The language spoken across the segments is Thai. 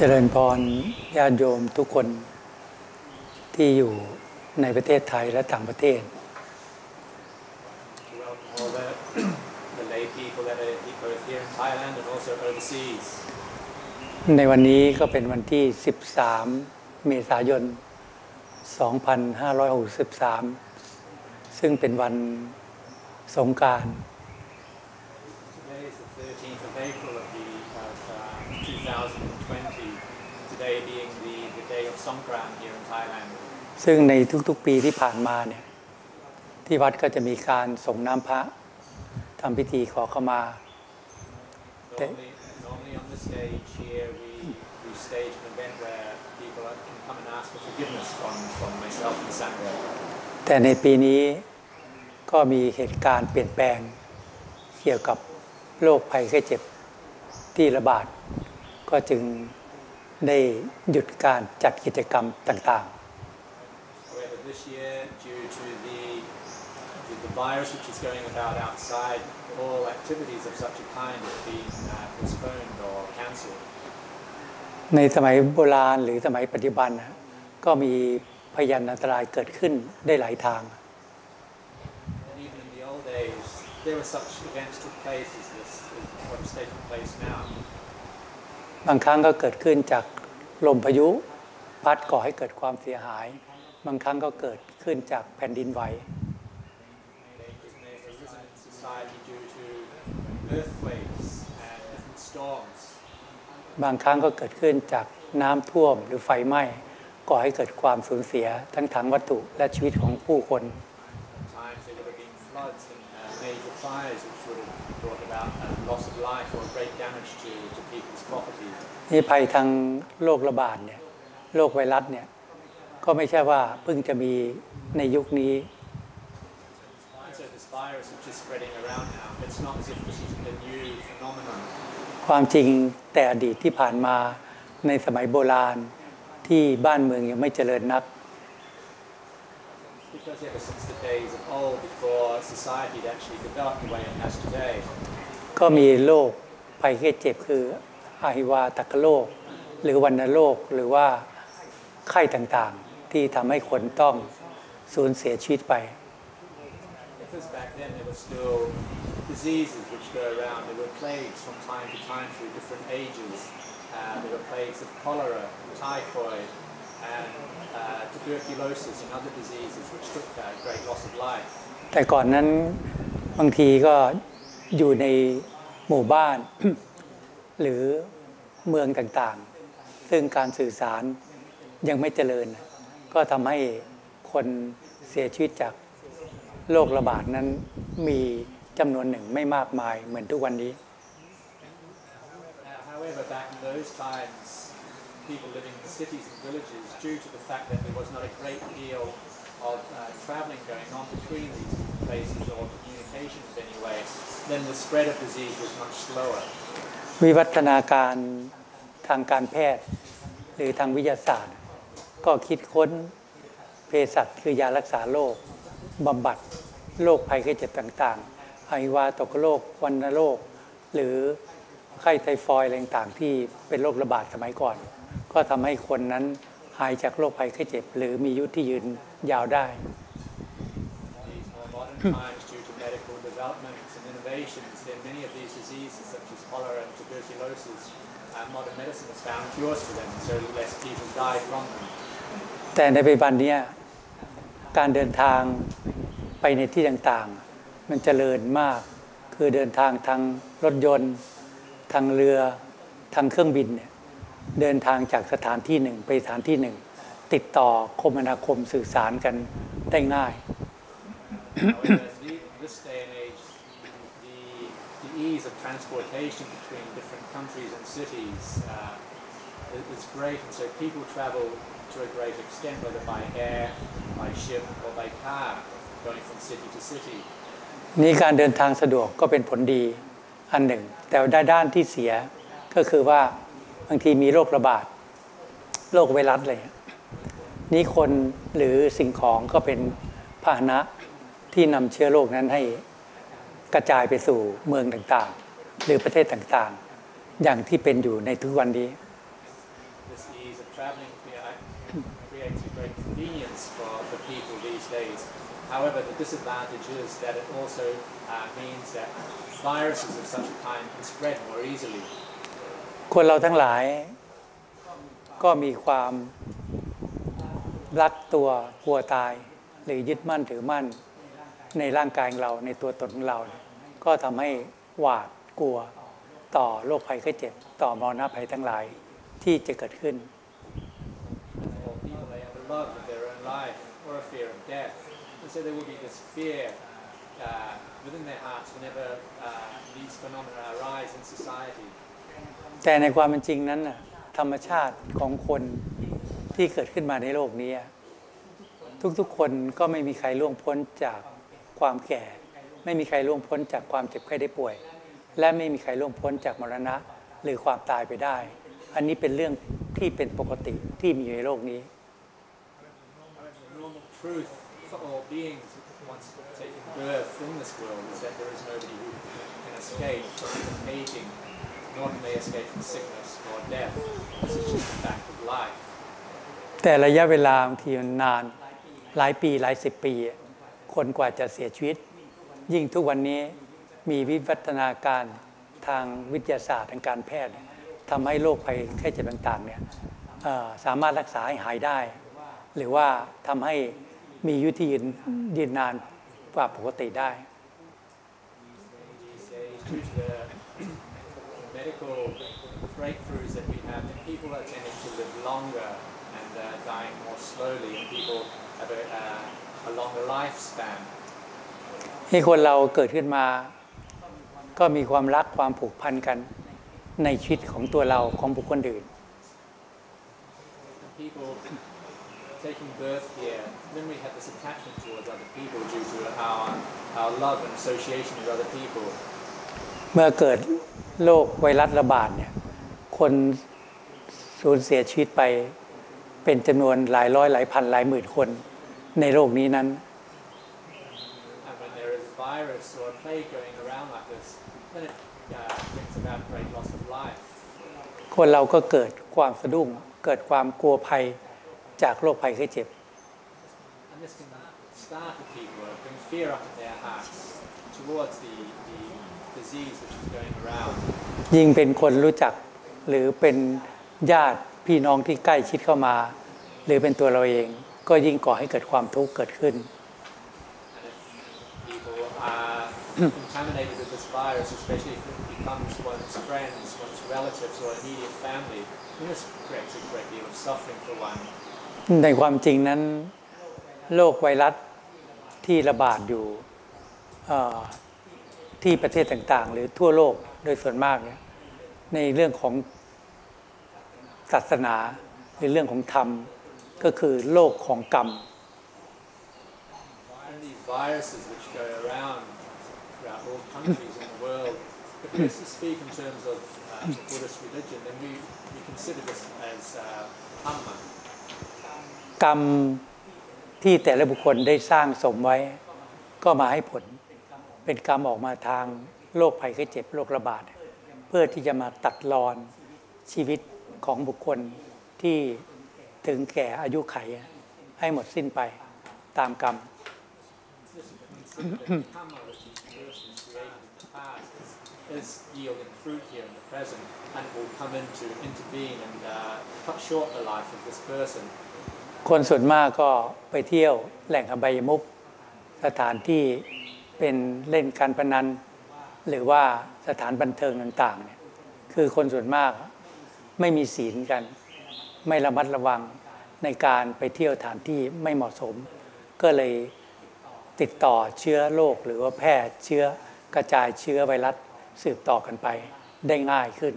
เจริญพรญาติโยมทุกคนที่อยู่ในประเทศไทยและต่างประเทศ ในวันนี้ก็เป็นวันที่ 13 เมษายน 2563 ซึ่งเป็นวันสงการซึ่งในทุกๆปีที่ผ่านมาเนี่ยที่วัดก็จะมีการส่งน้ำพระทำพิธีขอเข้ามาแต่ stage an event where people can come and ask for forgiveness from, from myself and Sangha. แต่ในปีนี้ก็มีเหตุการณ์เปลี่ยนแปลงเกี่ยวกับโรคภัยไข้เจ็บที่ระบาด ก็จึงได้หยุดการจัดกิจกรรมต่างๆ ในสมัยโบราณหรือสมัยปัจจุบันก็มีพยันอันตรายเกิดขึ้นได้หลายทางบางครั้งก็เกิดขึ้นจากลมพายุ พัดก่อให้เกิดความเสียหาย บางครั้งก็เกิดขึ้นจากแผ่นดินไหว บางครั้งก็เกิดขึ้นจากน้ำท่วมหรือไฟไหม้ ก่อให้เกิดความสูญเสียทั้งทางวัตถุและชีวิตของผู้คน f นี่ภัยทางโรคระบาดเนี่ยโรคไวรัสเนี่ยก็ไม่ใช่ว่าเพิ่งจะมีในยุคนี้ ความจริงแต่อดีตที่ผ่านมาในสมัยโบราณที่บ้านเมืองยังไม่เจริญนัก ก็มีโรคภัยแค่เจ็บคืออาหิวาตกโรคหรือวันโรคหรือว่าไข้ต่างๆที่ทำให้คนต้องสูญเสียชีวิตไป because back then there were still diseases which go around. There were plagues from time to time through different ages. Uh, there were plagues of cholera, typhoid, and uh, tuberculosis and other diseases which took a great loss of life. แต่ก่อนนั้นบางทีก็อยู่ในหมู่บ้านหรือเมืองต่างๆ ซึ่งการสื่อสารยังไม่เจริญ ก็ทำให้คนเสียชีวิตจากโรคระบาดนั้นมีจำนวนหนึ่งไม่มากมายเหมือนทุกวันนี้ of uh, traveling going on between these places or communications anyway, then the spread of disease was much slower. วิวัฒนาการทางการแพทย์หรือทางวิทยาศาสตร์ก็คิดค้นเภสัชคือยารักษาโรคบำบัดโรคภัยไข้เจ็บต่างๆไอวาตกโรควันโรคหรือไข้ไทฟอยอะไรต่างๆที่เป็นโรคระบาดสมัยก่อน ก็ทำให้คนนั้นหายจากโรคภัยไข้เจ็บ หรือมียุที่ยืนยาวได้ แต่ในปัจจุบันนี้การเดินทางไปในที่ต่างๆ มันเจริญมากคือเดินทางทางรถยนต์ทางเรือทางเครื่องบินเนี่ยเดินทางจากสถานที่หนึ่งไปสถานที่หนึ่งติดต่อคมนาคมสื่อสารกันได้ง่าย ease of transportation between different countries and cities uh, is great, and so people travel to a great extent, whether by air, by ship, or by car, going from city to city. นี่การเดินทางสะดวกก็เป็นผลดีอันหนึ่ง แต่ด้านที่เสียก็คือว่าบางทีมีโรคระบาดโรคไวรัสเลยนี่คนหรือสิ่งของก็เป็นพาหนะที่นำเชื้อโรคนั้นให้กระจายไปสู่เมืองต่างๆ หรือประเทศต่างๆอย่างที่เป็นอยู่ในทุกวันนี้คนเราทั้งหลายก็มีความรักตัวกลัวตายหรือยึดมั่นถือมั่นในร่างกายเราในตัวตนของเรา ก็ทำให้หวาดกลัวต่อโรคภัยไข้เจ็บต่อมรณะภัยทั้งหลายที่จะเกิดขึ้น within their hearts whenever uh, these phenomena arise in society. แต่ในความเป็นจริงนั้นธรรมชาติของคนที่เกิดขึ้นมาในโลกนี้ทุกๆ คนก็ไม่มีใครล่วงพ้นจากความแก่ไม่มีใครล่วงพ้นจากความเจ็บไข้ได้ป่วย และไม่มีใครล่วงพ้นจากมรณะหรือความตายไปได้ อันนี้เป็นเรื่องที่เป็นปกติที่มีอยู่ในโลกนี้แต่ระยะเวลาบางทีมันนานหลายปีหลายสิบปีคนกว่าจะเสียชีวิต ยิ่งทุกวันนี้มีวิวัฒนาการทางวิทยาศาสตร์ทางการแพทย์ทำให้โรคภัยแค่เจ็บต่างๆเนี่ยสามารถรักษาให้หายได้ หรือว่าทำให้มียุติยืนยืนนานกว่าปกติได้ medical breakthroughs that we have, and people are tending to live longer and uh, dying more slowly, and people have a, uh, a longer lifespan. ให้คนเราเกิดขึ้นมา ก็มีความรักความผูกพันกันในชีวิตของตัวเราของบุคคลอื่นเมื่อเกิดโรคไวรัสระบาดเนี่ยคนสูญเสียชีวิตไปเป็นจำนวนหลายร้อยหลายพันหลายหมื่นคนในโรคนี้นั้น คนเราก็เกิดความสะดุ้งเกิดความกลัวภัยจากโรคภัยไข้เจ็บเยิ่งเป็นคนรู้จักหรือเป็นญาติพี่น้องที่ใกล้ชิดเข้ามา หรือเป็นตัวเราเอง ก็ยิ่งก่อให้เกิดความทุกข์เกิดขึ้น ในความจริงนั้นโรคไวรัสที่ระบาดอยู่ที่ประเทศต่างๆ หรือทั่วโลกโดยส่วนมากเนี่ยในเรื่องของศาสนาในเรื่องของธรรมก็คือโลกของกรรม กรรมที่แต่ละบุคคลได้สร้างสมไว้ก็มาให้ผลเป็นกรรมออกมาทางโรคภัยไข้เจ็บโรคระบาดเพื่อที่จะมาตัดรอนชีวิตของบุคคลที่ถึงแก่อายุไขให้หมดสิ้นไปตามกรรม is yielding fruit here in the present and will come in to intervene and uh, cut short the life of this person คนส่วนมากก็ไปเที่ยวแหล่งอบายมุกสถานที่เป็นเล่นการพนันหรือว่าสถานบันเทิงต่างๆเนี่ยคือคนส่วนมากไม่มีศีลกัน ไม่ระมัดระวังในการไปเที่ยวสถานที่ไม่เหมาะสม ก็เลยติดต่อเชื้อโรคหรือว่าแพร่เชื้อกระจายเชื้อไวรัสสืบต่อกันไปได้ง่ายขึ้น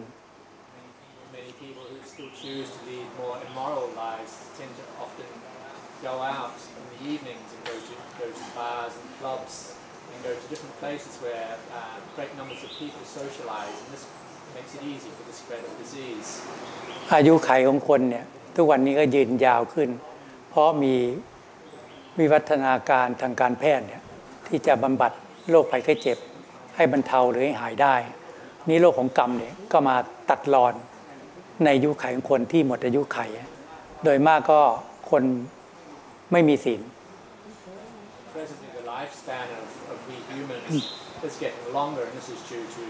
Many go to different places where uh, great numbers of people socialize and this makes it easy for the spread of disease อายุขัยของคนเนี่ยทุกวันนี้ก็ยืนยาวขึ้น เพราะมีวิวัฒนาการทางการแพทย์เนี่ยที่จะบำบัดโรคภัยไข้เจ็บ ให้บรรเทาหรือให้หายได้ นี่โรคของกรรมเนี่ยก็มาตัดรอนในอายุขัยของคนที่หมดอายุขัยโดยมากก็คนไม่มีศีล be human is getting longer, and this is due to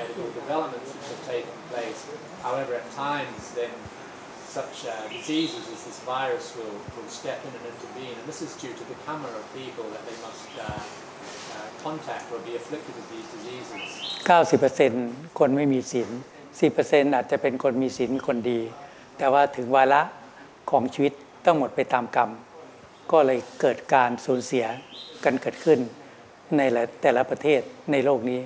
medical developments which have taken place. However, at times, then such uh, diseases as this virus will, will step in and intervene, and this is due to the camera of people that they must uh, uh, contact or be afflicted with these diseases. 90%คนไม่มีศีล10%อาจจะเป็นคนมีศีลคนดี แต่ว่าถึงวาระของชีวิตต้องหมดไปตามกรรม ก็เลยเกิดการสูญเสียกันเกิดขึ้นในแต่ละประเทศในโลกนี้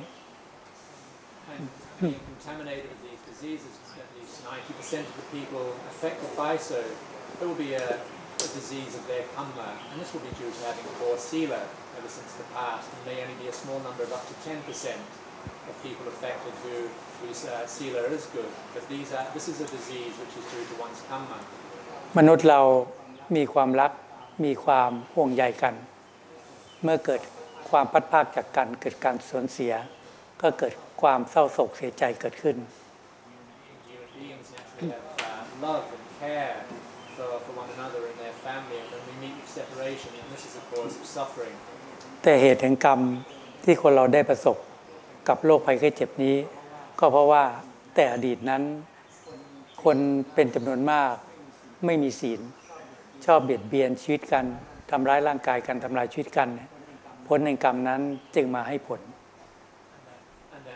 it will be a, a disease of their kamma, and this will be due to having poor sila ever since the past, and may only be a small number of up to 10% of people affected who, whose uh, sila is good. But these are, this is a disease which is due to one's kamma. มนุษย์เรามีความรักมีความห่วงใยกันเมื่อเกิดความพัดภาคจากกันเกิดการสูญเสีย ก็เกิดความเศร้าโศกเสียใจเกิดขึ้น แต่เหตุแห่งกรรมที่คนเราได้ประสบกับโรคภัยไข้เจ็บนี้ ก็เพราะว่าแต่อดีตนั้นคนเป็นจำนวนมากไม่มีศีล ชอบเบียดเบียนชีวิตกันทำร้ายร่างกายกันทำลายชีวิตกันเนี่ยผลแห่งกรรมนั้นจึงมาให้ผล แต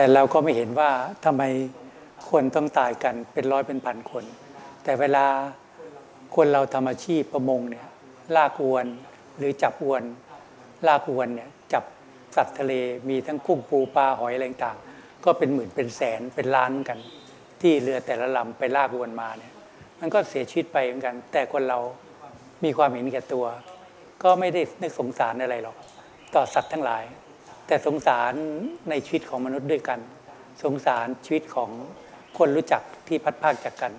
่เราก็ไม่เห็นว่าทำไมคนต้องตายกันเป็นร้อยเป็นพันคน แต่เวลาคนเราทำอาชีพประมงเนี่ยลากวนหรือจับอวนลากวนเนี่ยจับสัตว์ทะเลมีทั้งกุ้งปูปลาหอยอะไรต่างก็เป็นหมื่นเป็นแสนเป็นล้านกัน ที่เรือแต่ละลำไปลากวนมาเนี่ยมันก็เสียชีวิตไปเหมือนกัน แต่คนเรามีความเห็นแก่ตัว ก็ไม่ได้นึกสงสารอะไรหรอกต่อสัตว์ทั้งหลาย แต่สงสารในชีวิตของมนุษย์ด้วยกัน สงสารชีวิตของคนรู้จักที่พัดภาคจากกัน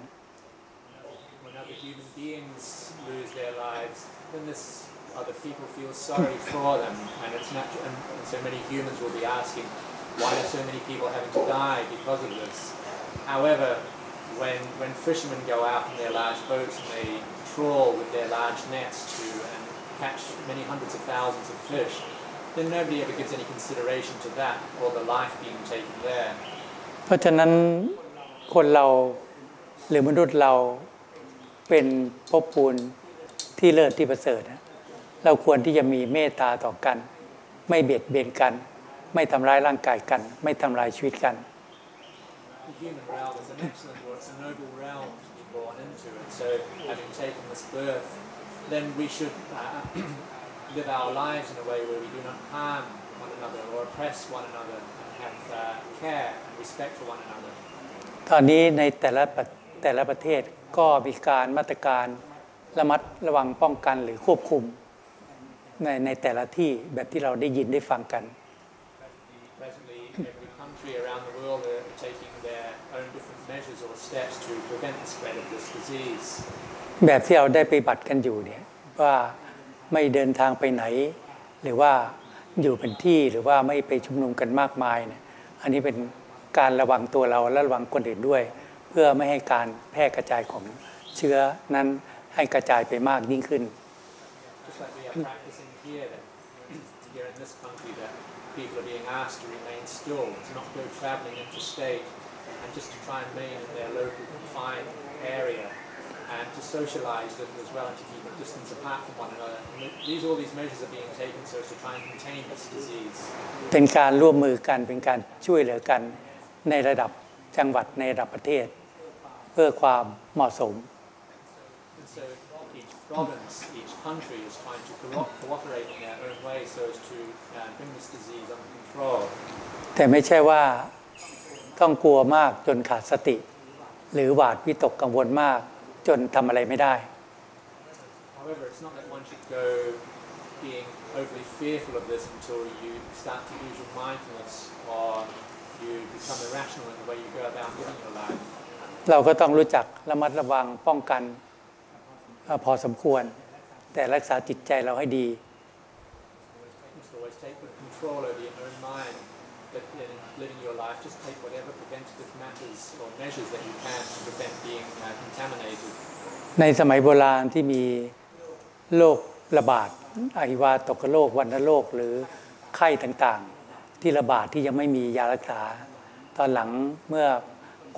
then this other people feel sorry for them, and it's natural. And, and so many humans will be asking, why are so many people having to die because of this? However, when when fishermen go out in their large boats and they trawl with their large nets to and catch many hundreds of thousands of fish, then nobody ever gives any consideration to that or the life being taken there. เพราะฉะนั้นคนเราหรือมนุษย์เราเป็นภพปูนที่เลิศที่ประเสริฐเราควรที่จะมีเมตตาต่อกัน ไม่เบียดเบียนกัน ไม่ทำร้ายร่างกายกัน ไม่ทำลายชีวิตกัน then we should uh, live our lives in a way where we do not harm one another or oppress one another and have uh, care and respect for one another ตอนนี้ในแต่ละแต่ละประเทศก็มีการมาตรการระมัดระวังป้องกันหรือควบคุมในในแต่ละที่แบบที่เราได้ยินได้ฟังกัน แบบที่เราได้ไปบัติกันอยู่เนี่ยว่าไม่เดินทางไปไหน หรือว่าอยู่เป็นที่หรือว่าไม่ไปชุมนุมกันมากมายเนี่ยอันนี้เป็นการระวังตัวเราและระวังคนอื่นด้วย เพื่อไม่ให้การแพร่กระจายของเชื้อนั้นให้กระจายไปมากยิ่งขึ้น here in this country that people are being asked to remain still, to not go travelling interstate, and just to try and remain in their local confined area, and to socialise them as well, and to keep a distance apart from one another. And these, all these measures are being taken so as to try and contain this disease. เป็นการร่วมมือกันเป็นการช่วยเหลือกันในระดับจังหวัดในระดับประเทศเพื่อความเหมาะสม So each province, each country is trying to cooperate c o in their own way so as to uh, bring this disease under control. แต่ไม่ใช่ว่าต้องกลัวมากจนขาดสติ หรือหวาดวิตกกังวลมากจนทำอะไรไม่ได้ it's not that o e h o u l d o b e i n r a r f of this i l u s t r t t e y o r u s or y o e c i r r a o n the way you go about living your l i f เราก็ต้องรู้จักระมัดระวังป้องกันพอสมควรแต่รักษาจิตใจเราให้ดี ในสมัยโบราณที่มีโรคระบาดอหิวาตกโรควันโรคหรือไข้ต่างๆ ที่ระบาดที่ยังไม่มียารักษา ตอนหลังเมื่อ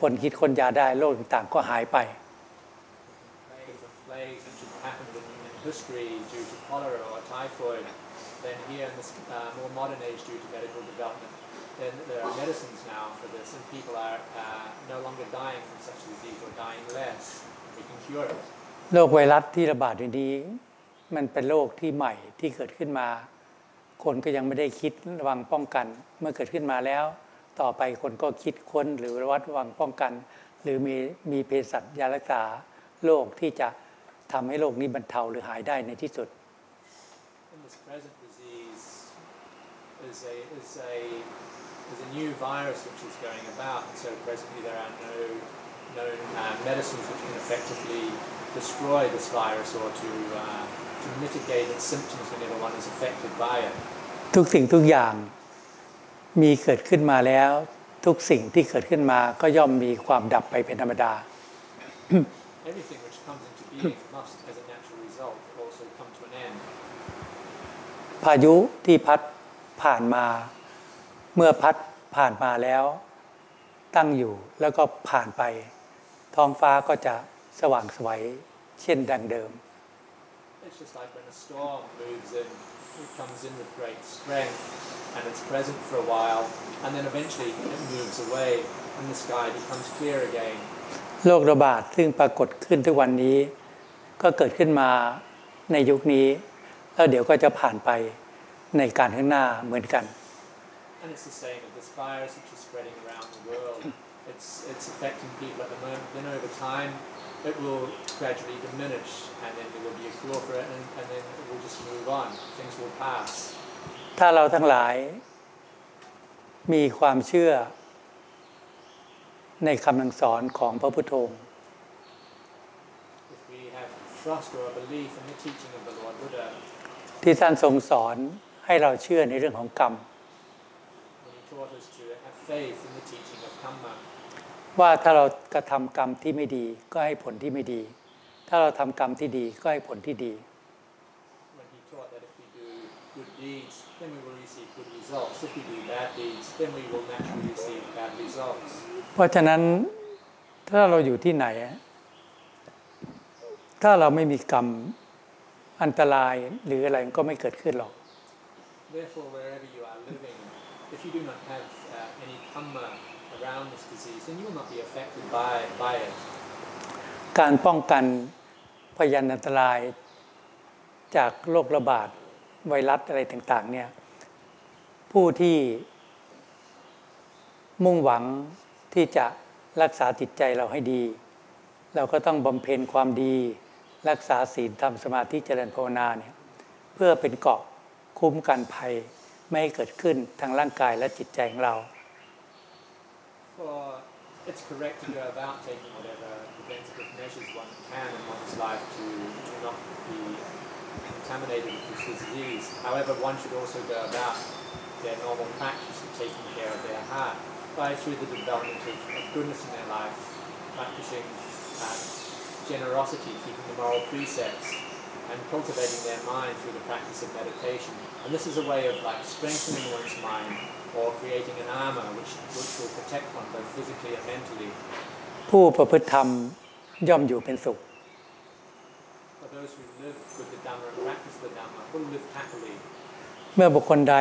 คนคิดคนยาได้โรคต่างๆ ก็หายไป plague and should happen in human history due to cholera or typhoid, then here in this uh, more modern age due to medical development, then there are medicines now for this, and people are uh, no longer dying from such a disease or dying less. We can cure it. โรคไวรัสที่ระบาดอยู่นี้มันเป็นโรคที่ใหม่ที่เกิดขึ้นมา คนก็ยังไม่ได้คิดระวังป้องกัน เมื่อเกิดขึ้นมาแล้ว ต่อไปคนก็คิดค้นหรือระวัดระวังป้องกัน หรือมีมีเภสัชยารักษาโรคที่จะทำให้โรคนี้บรรเทาหรือหายได้ในที่สุด is a is a is a new virus which is going about. So presently there are no known uh, medicines which can effectively destroy this virus or to uh, to mitigate its symptoms whenever one is affected by it. ทุกสิ่งทุกอย่างมีเกิดขึ้นมาแล้ว ทุกสิ่งที่เกิดขึ้นมาก็ย่อมมีความดับไปเป็นธรรมดา Everything พายุที่พัดผ่านมา เมื่อพัดผ่านมาแล้ว ตั้งอยู่แล้วก็ผ่านไปท้องฟ้าก็จะสว่างสวยเช่นดังเดิมโรคระบาดซึ่งปรากฏขึ้นทุกวันนี้ก็เกิดขึ้นมาในยุคนี้แล้วเดี๋ยวก็จะผ่านไปในการข้างหน้าเหมือนกัน And it's the same with this virus which is spreading around the world. It's it's affecting people at the moment. Then over time, it will gradually diminish, and then there will be a cure for it, and, and then it will just move on. Things will pass. ถ้าเราทั้งหลาย มีความเชื่อ ในคำสั่งสอนของพระพุทธองค์ที่ท่านทรงสอนให้เราเชื่อในเรื่องของกรรมว่าถ้าเรากระทำกรรมที่ไม่ดี ก็ให้ผลที่ไม่ดี ถ้าเราทำกรรมที่ดีก็ให้ผลที่ดี เพราะฉะนั้นถ้าเราอยู่ที่ไหนถ้าเราไม่มีกรรมอันตรายหรืออะไรก็ไม่เกิดขึ้นหรอก Therefore wherever you are living if you do not have uh, any karma around this disease then you will not be affected by by it การป้องกันพยันอันตรายจากโรคระบาดไวรัสอะไรต่างๆเนี่ย ผู้ที่มุ่งหวังที่จะรักษาจิตใจเราให้ดี เราก็ต้องบำเพ็ญความดีรักษาศีลทำสมาธิเจริญภาวนา เนี่ย เพื่อเป็นเกาะคุ้มกัน ภัย ไม่ให้เกิดขึ้นทางร่างกายและจิตใจของเรา For it's correct to go about taking whatever preventative measures one can in one's life to to not be contaminated with this disease. However, one should also go about their normal practice of taking care of their heart by through the development of, of goodness in their life, practicing. Uh, generosity, keeping the moral precepts, and cultivating their mind through the practice of meditation. And this is a way of like strengthening one's mind or creating an armor which, which will protect one both physically and mentally. ผู้ประพฤติธรรมย่อมอยู่เป็นสุข For those who live with the Dhamma and practice the Dhamma will live happily. เมื่อบุคคลใด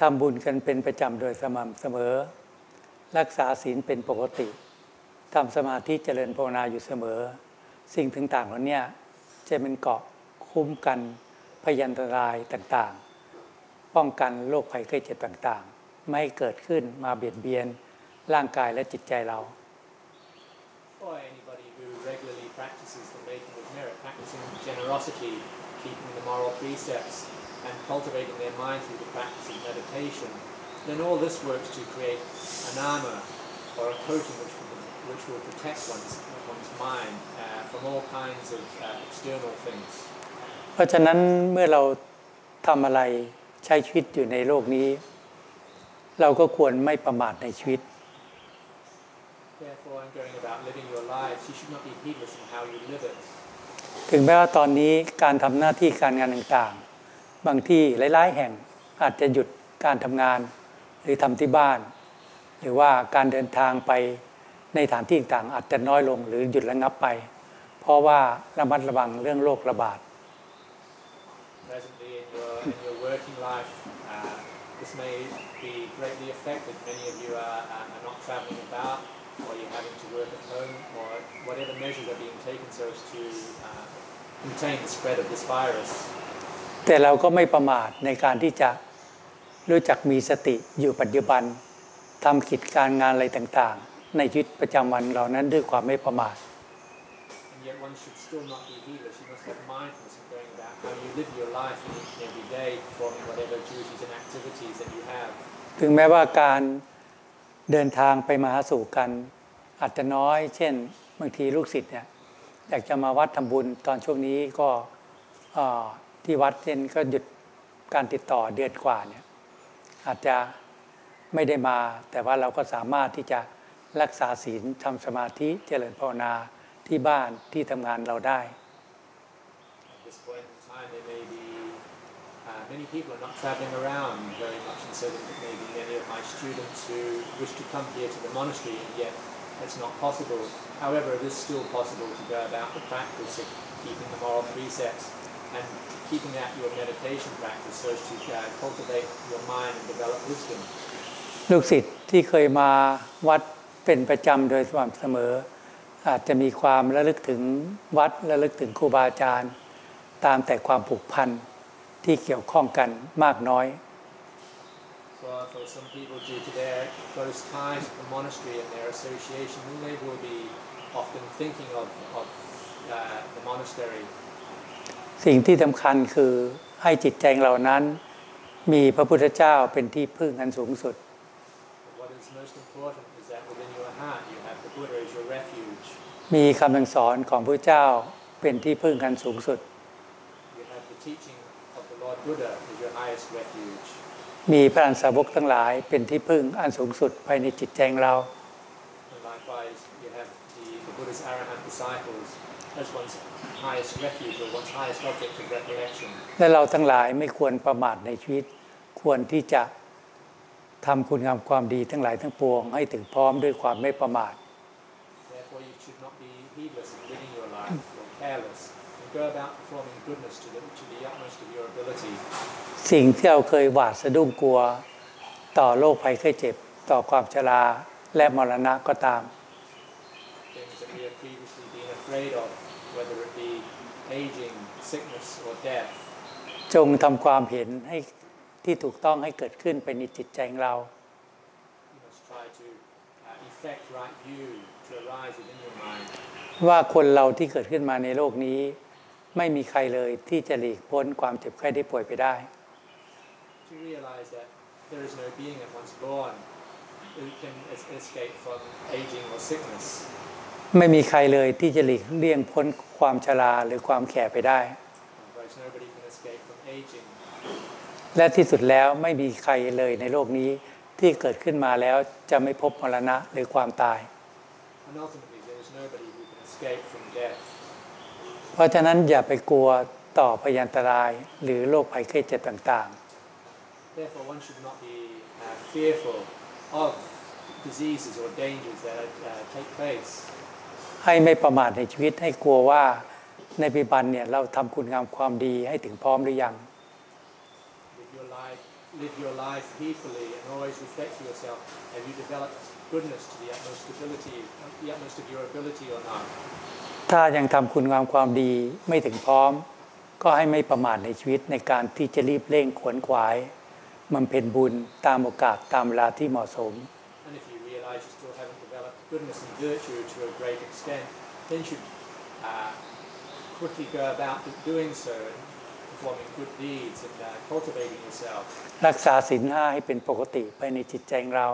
ทำบุญกันเป็นประจำโดยสม่ำเสมอ รักษาศีลเป็นปกติทำสมาธิเจริญภาวนาอยู่เสมอ สิ่งต่างๆเหล่านี้จะเป็นเกาะคุ้มกันพยันตรายต่าง ๆ ป้องกันโรคภัยไข้เจ็บต่าง ๆ ไม่ให้เกิดขึ้นมาเบียดเบียนร่างกายและจิตใจเรา or anybody who regularly practices the making of merit, practicing generosity, keeping the moral precepts, and cultivating their mind through the practice of meditation, then all this works to create an armor or a coating which which will protect one's, one's mind uh, from all kinds of uh, external things. เพราะฉะนั้นเมื่อเราทำอะไรใช้ชีวิตอยู่ในโลกนี้ เราก็ควรไม่ประมาทในชีวิต ถึงแม้ว่าตอนนี้การทำหน้าที่การงานต่างๆ บางที่หลายๆแห่งอาจจะหยุดการทำงานหรือทำที่บ้าน หรือว่าการเดินทางไปในฐานที่ต่างอาจจะน้อยลงหรือหยุดระงับไป เพราะว่าระมัดระวังเรื่องโรคระบาด p r e s e n t r in o u r w r k i n g f h this may be greatly affected. Many of you are, are not traveling about, or you're having to work at home, or whatever measures are being taken so as to uh, contain the spread of this virus. แต่เราก็ไม่ประมาทในการที่จะรู้จักมีสติอยู่ปัจจุบันทำกิจการงานอะไรต่าง ๆในชีวิตประจำวันเรานั้นด้วยความไม่ประมาท ถึงแม้ว่าการเดินทางไปมาหาสู่กัน อาจจะน้อย เช่นบางทีลูกศิษย์เนี่ยอยากจะมาวัดทำบุญตอนช่วงนี้ก็ที่วัดเช่นก็หยุดการติดต่อเดือนกว่าเนี่ยอาจจะไม่ได้มา แต่ว่าเราก็สามารถที่จะรักษาศีลทำสมาธิเจริญภาวนาที่บ้านที่ทำงานเราได้ many people are not traveling around very much, and so maybe many of my students who wish to come here to the monastery, and yet that's not possible. However, it is still possible to go about the practice of keeping the moral precepts and keeping out your meditation practice so as to uh, cultivate your mind and develop wisdom. ลูกศิษย์ที่เคยมาวัดป็นประจำโดยสม่ำเสมออาจจะมีความระลึกถึงวัดระลึกถึงครูบาอาจารย์ตามแต่ความผูกพันที่เกี่ยวข้องกันมากน้อย สิ่งที่สำคัญคือให้จิตใจเหล่านั้นมีพระพุทธเจ้าเป็นที่พึ่งอันสูงสุดมีคำสังสอนของพระเจ้าเป็นที่พึ่งกันสูงสุด มีพระอันสาวกทั้งหลาย เป็นที่พึ่งอันสูงสุดภายในจิตใจงเราและเราทั้งหลายไม่ควรประมาทในชีวิตควรที่จะทำคุณงามความดีทั้งหลายทั้งปวงให้ถึงพร้อมด้วยความไม่ประมาท Therefore you should not be heedless in living your life or careless and go about performing goodness to the, to the utmost of your ability สิ่งที่เราเคยหวาดสะดุ้งกลัวต่อโรคภัยไข้เจ็บต่อความชราและมรณะก็ตาม Things that we have previously been afraid of whether it be aging sickness or death จงทำความเห็นให้ที่ถูกต้องให้เกิดขึ้นเป็นในจิตใจของเรา ว่าคนเราที่เกิดขึ้นมาในโลกนี้ ไม่มีใครเลยที่จะหลีกพ้นความเจ็บไข้ได้ป่วยไปได้ ไม่มีใครเลยที่จะหลีกเลี่ยงพ้น ความชราหรือความแก่ไปได้และที่สุดแล้วไม่มีใครเลยในโลกนี้ที่เกิดขึ้นมาแล้วจะไม่พบมรณะหรือความตาย เพราะฉะนั้นอย่าไปกลัวต่อพยันตรายหรือโรคภัยไข้เจ็บต่างๆให้ไม่ประมาทในชีวิตให้กลัวว่าในปีบันเนี่ยเราทำคุณงามความดีให้ถึงพร้อมหรือยัง live your life heedfully and always reflect for yourself have you developed goodness to the utmost ability the utmost of your ability or not ถ้ายังทำคุณงามความดีไม่ถึงพร้อม ก็ให้ไม่ประมาทในชีวิตในการที่จะรีบเร่งขวนขวายมันเป็นบุญตามโอกาสตามเวลาที่เหมาะสมถ้า n s h รักษาศีลห้าให้เป็นปกติไปในจิตใจเรา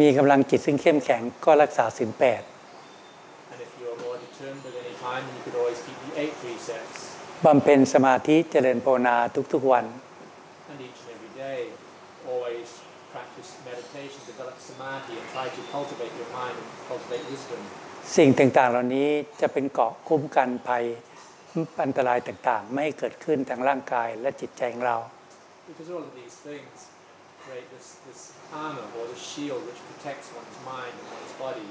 มีกำลังจิตซึ่งเข้มแข็งก็รักษาศีลแปดบำเพ็ญสมาธิเจริญโพนาทุกๆวันแทุกๆวันสิ่งต่างๆเหล่านี้จะเป็นเกาะคุ้มกันภัยอันตรายต่างๆ ไม่ให้เกิดขึ้นทางร่างกายและจิตใจของเรา Because all of these things t this this armor or t h shield which protects one's mind and one's body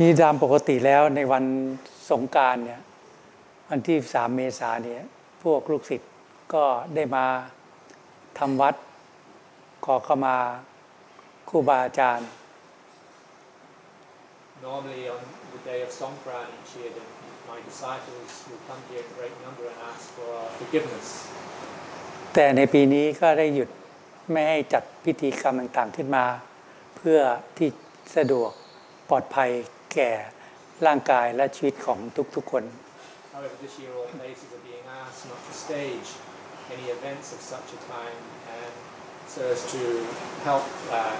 นี่ตามปกติแล้วในวันสงการเนี่ยวันที่สามเมษาเนี่ยพวกลูกศิษย์ก็ได้มาทำวัดขอเข้ามาครูบาอาจารย์ Normally on the day of Songkran in c h y e a n my disciples will come here in great number and ask for forgiveness. แต่ในปีนี้ก็ได้หยุดไม่ให้จัดพิธีกรรมต่างๆ ขึ้นมา เพื่อที่สะดวกปลอดภัยแก่ร่างกายและชีวิตของทุกๆคน However, this year all places are being asked not to stage any events of such a time and so as to help uh,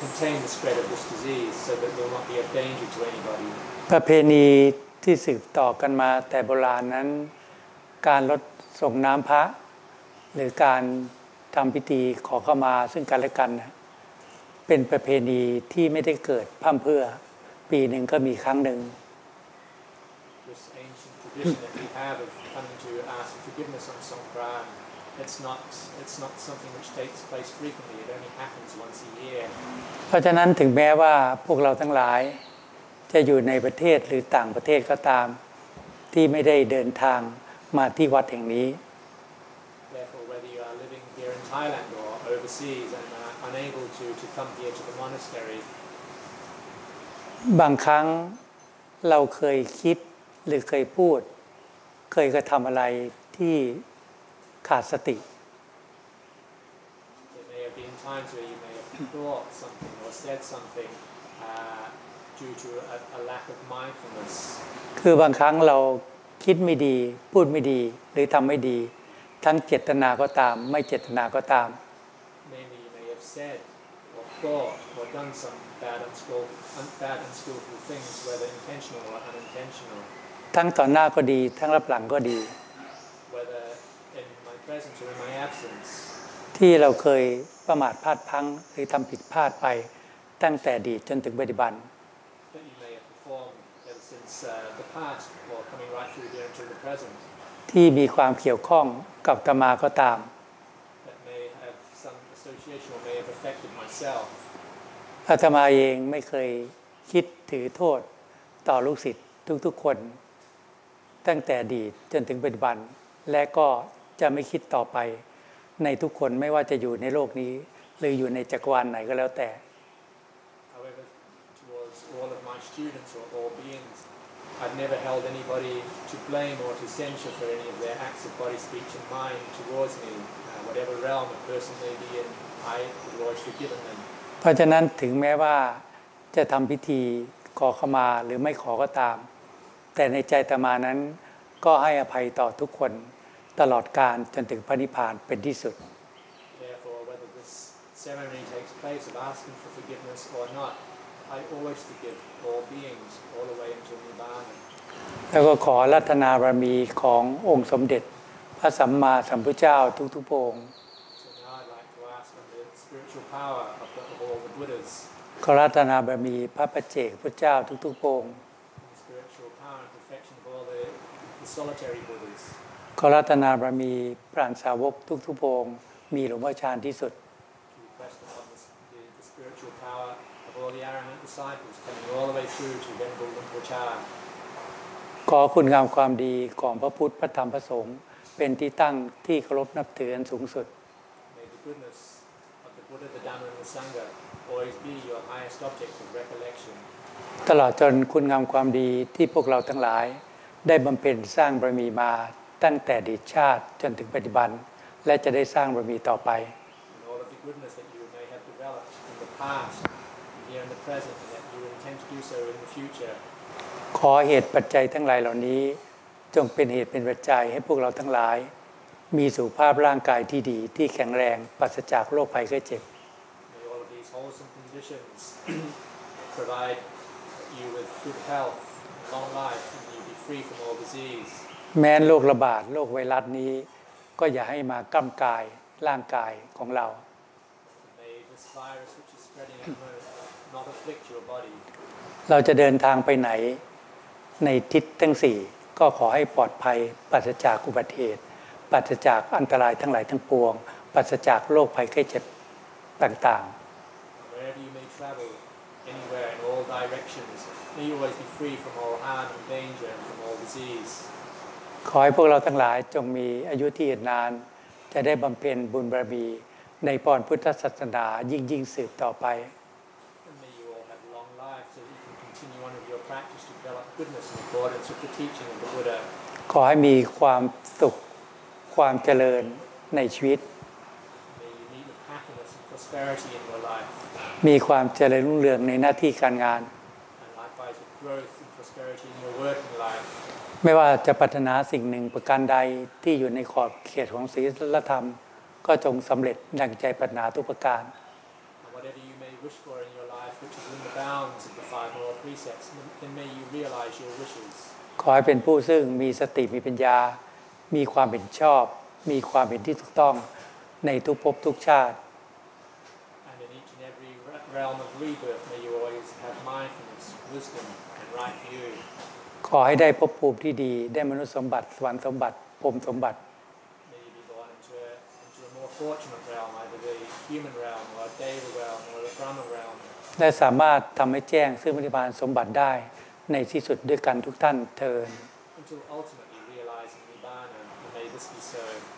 contain the spread of this disease so that there will not be a danger to anybody. ประเพณีที่สืบต่อกันมาแต่โบราณนั้น การลดส่งน้ำพระ หรือการทำพิธีขอเข้ามาซึ่งกันและกันเป็นประเพณีที่ไม่ได้เกิดพ่มเพื่อปีหนึ่งก็มีครั้งหนึ่ง t It's not, it's not something which takes place frequently. It only happens once a year. เพราะฉะนั้นถึงแม้ว่าพวกเราทั้งหลายจะอยู่ในประเทศหรือต่างประเทศก็ตามที่ไม่ได้เดินทางมาที่วัดแห่งนี้ Therefore, whether you are living here in Thailand or overseas and are unable to to come here to the monastery, บางครั้งเราเคยคิดหรือเคยพูด เคยกระทำอะไรที่ขาดสติ คือบางครั้งเราคิดไม่ดีพูดไม่ดีหรือทำไม่ดีทั้งเจตนาก็ตาม ไม่เจตนา ก็ตาม ทั้งต่อหน้าก็ดีทั้งรับหลังก็ดีที่เราเคยประมาทพลาดพังหรือทำผิดพลาดไปตั้งแต่ดีจนถึงปัจจุบันที่มีความเกี่ยวข้องกับตมาก็ตามอาตมาเองไม่เคยคิดถือโทษต่อลูกศิษย์ทุกๆคน ตั้งแต่ดีจนถึงปัจจุบันและก็จะไม่คิดต่อไปในทุกคนไม่ว่าจะอยู่ในโลกนี้หรืออยู่ในจักรวาลไหนก็แล้วแต่ However, towards all of my students or all beings, I've never held anybody to blame or to censure for any of their acts of body, speech, and mind towards me, uh, whatever realm a person may be in. I have always forgiven them. เพราะฉะนั้นถึงแม้ว่าจะทำพิธีขอขมาหรือไม่ขอก็ตาม แต่ในใจตมานั้นก็ให้อภัยต่อทุกคนตลอดการจนถึงพระนิพพานเป็นที่สุดแล้วก็ขอรัตนาบารมีขององค์สมเด็จพระสัมมาสัมพุทธเจ้าทุกทุกพงค์ขอรัตนาบารมีพระปัจเจกพระเจ้าทุกทุกพงค์ก็รัตนาบารมีปราณสาวกทุกทุพงมีหลวงพ่อชานที่สุด ขอคุณงามความดีของพระพุทธพระธรรมพระสงฆ์เป็นที่ตั้งที่เคารพนับถืออันสูงสุด ตลอดจนคุณงามความดีที่พวกเราทั้งหลายได้บำเพ็ญสร้างบารมีมาตั้งแต่ดีชาติจนถึงปัจจุบันและจะได้สร้างบารมีต่อไป ขอเหตุปัจจัยทั้งหลายเหล่านี้จงเป็นเหตุเป็นปัจจัยให้พวกเราทั้งหลาย มีสุขภาพร่างกายที่ดีที่แข็งแรงปราศจากโรคภัยไข้เจ็บ provide you with good health, long life, and you be free from all disease. แม้นโรคระบาดโรคไวรัสนี้ ก็อย่าให้มากั้มกายร่างกายของเรา เราจะเดินทางไปไหน ในทิศทั้งสี่ก็ขอให้ปลอดภัยปัสจากอุบัติเหตุปัสจากอันตรายทั้งหลายทั้งปวงปัสจากโรคภัยไข้เจ็บต่างๆขอให้พวกเราทั้งหลายจงมีอายุที่ยืนนานจะได้บำเพ็ญบุญบารมีในอนพุทธศาสนายิ่งยิ่งสืบต่อไป ขอให้มีความสุขความเจริญในชีวิต มีความเจริญรุ่งเรืองในหน้าที่การงาน growth and prosperity in your w o r k n life. ไม่ว่าจะปรารถนาสิ่งหนึ่งประการใดที่อยู่ในขอบเขตของศีลธรรมก็จงสำเร็จดังใจปรารถนาทุกประการ Whatever you may wish for in your life which is in the bounds of the five moral precepts then may you realize your wishes ขอให้เป็นผู้ซึ่งมีสติมีปัญญา มีความเห็นชอบ มีความเห็นที่ถูกต้องในทุกภพทุกชาติ And in each and every realm of rebirth may you always have mindfulness wisdom and right view ขอให้ได้พบภูมิที่ดี ได้มนุษย์สมบัติ สวรรค์สมบัติพรมสมบัติ ได้สามารถทำให้แจ้งซึ่งมริบาลสมบัติได้ในที่สุดด้วยกันทุกท่านเทิน until ultimately realizing Nibbana, may this be so